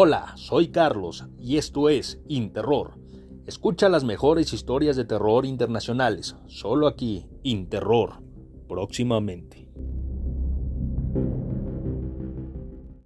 Hola, soy Carlos y esto es Interror. Escucha las mejores historias de terror internacionales, solo aquí, Interror, próximamente.